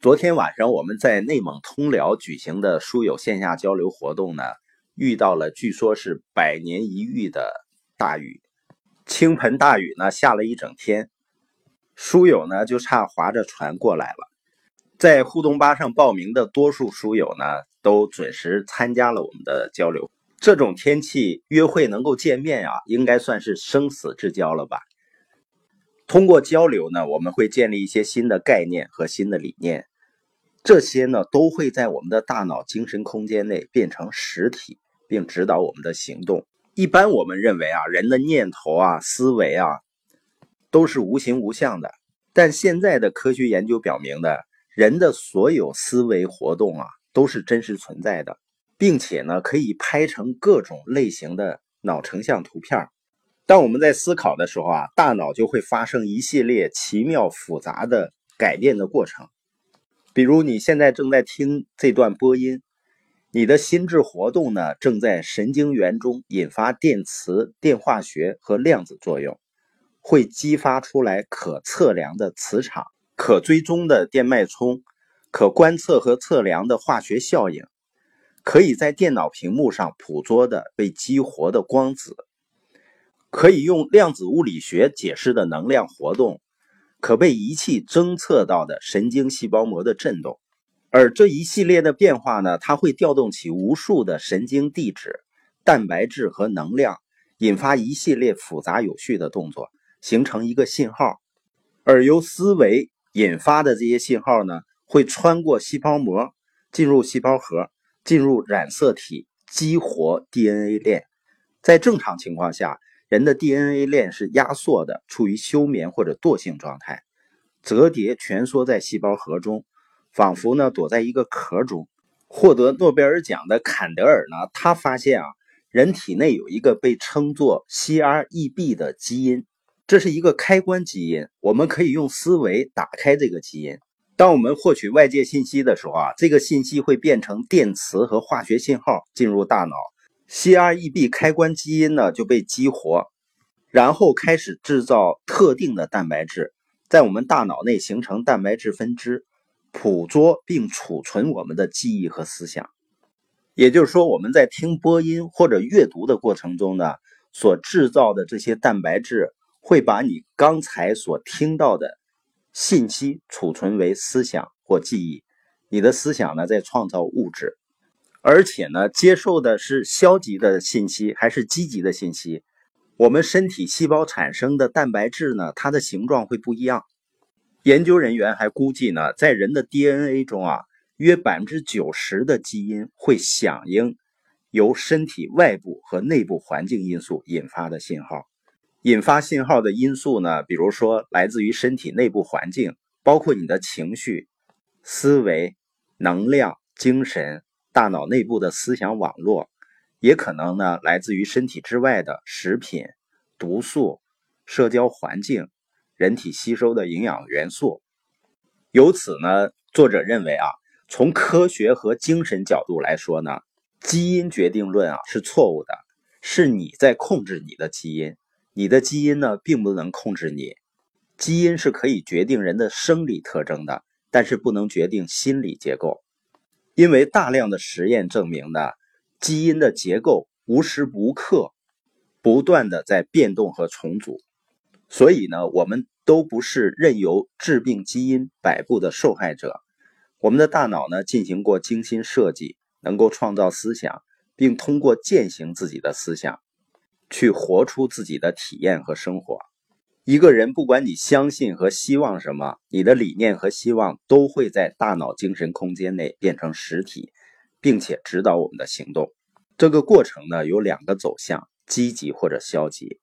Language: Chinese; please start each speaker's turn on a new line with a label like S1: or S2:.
S1: 昨天晚上我们在内蒙通辽举行的书友线下交流活动呢，遇到了据说是百年一遇的大雨，倾盆大雨呢下了一整天，书友呢就差划着船过来了。在互动吧上报名的多数书友呢，都准时参加了我们的交流。这种天气约会能够见面啊，应该算是生死之交了吧。通过交流呢，我们会建立一些新的概念和新的理念，这些呢都会在我们的大脑精神空间内变成实体，并指导我们的行动。一般我们认为啊，人的念头啊、思维啊，都是无形无相的。但现在的科学研究表明呢，人的所有思维活动啊，都是真实存在的，并且呢，可以拍成各种类型的脑成像图片。当我们在思考的时候啊，大脑就会发生一系列奇妙复杂的改变的过程。比如你现在正在听这段播音，你的心智活动呢正在神经元中引发电磁、电化学和量子作用，会激发出来可测量的磁场、可追踪的电脉冲、可观测和测量的化学效应，可以在电脑屏幕上捕捉的被激活的光子。可以用量子物理学解释的能量活动，可被仪器侦测到的神经细胞膜的振动，而这一系列的变化呢，它会调动起无数的神经递质、蛋白质和能量，引发一系列复杂有序的动作，形成一个信号。而由思维引发的这些信号呢，会穿过细胞膜，进入细胞核，进入染色体，激活 DNA 链。在正常情况下。人的 DNA 链是压缩的，处于休眠或者惰性状态，折叠蜷缩在细胞核中，仿佛呢躲在一个壳中。获得诺贝尔奖的坎德尔呢，他发现啊，人体内有一个被称作 CREB 的基因，这是一个开关基因，我们可以用思维打开这个基因。当我们获取外界信息的时候啊，这个信息会变成电磁和化学信号进入大脑。CREB 开关基因呢就被激活，然后开始制造特定的蛋白质，在我们大脑内形成蛋白质分支，捕捉并储存我们的记忆和思想。也就是说，我们在听播音或者阅读的过程中呢，所制造的这些蛋白质会把你刚才所听到的信息储存为思想或记忆，你的思想呢在创造物质。而且呢，接受的是消极的信息还是积极的信息？我们身体细胞产生的蛋白质呢，它的形状会不一样。研究人员还估计呢，在人的 DNA 中啊，约百分之九十的基因会响应由身体外部和内部环境因素引发的信号。引发信号的因素呢，比如说来自于身体内部环境，包括你的情绪、思维、能量、精神。大脑内部的思想网络，也可能呢来自于身体之外的食品、毒素、社交环境、人体吸收的营养元素。由此呢，作者认为啊，从科学和精神角度来说呢，基因决定论啊是错误的，是你在控制你的基因，你的基因呢并不能控制你。基因是可以决定人的生理特征的，但是不能决定心理结构。因为大量的实验证明呢，基因的结构无时无刻不断的在变动和重组，所以呢，我们都不是任由致病基因摆布的受害者。我们的大脑呢，进行过精心设计，能够创造思想，并通过践行自己的思想，去活出自己的体验和生活。一个人，不管你相信和希望什么，你的理念和希望都会在大脑精神空间内变成实体，并且指导我们的行动。这个过程呢，有两个走向：积极或者消极。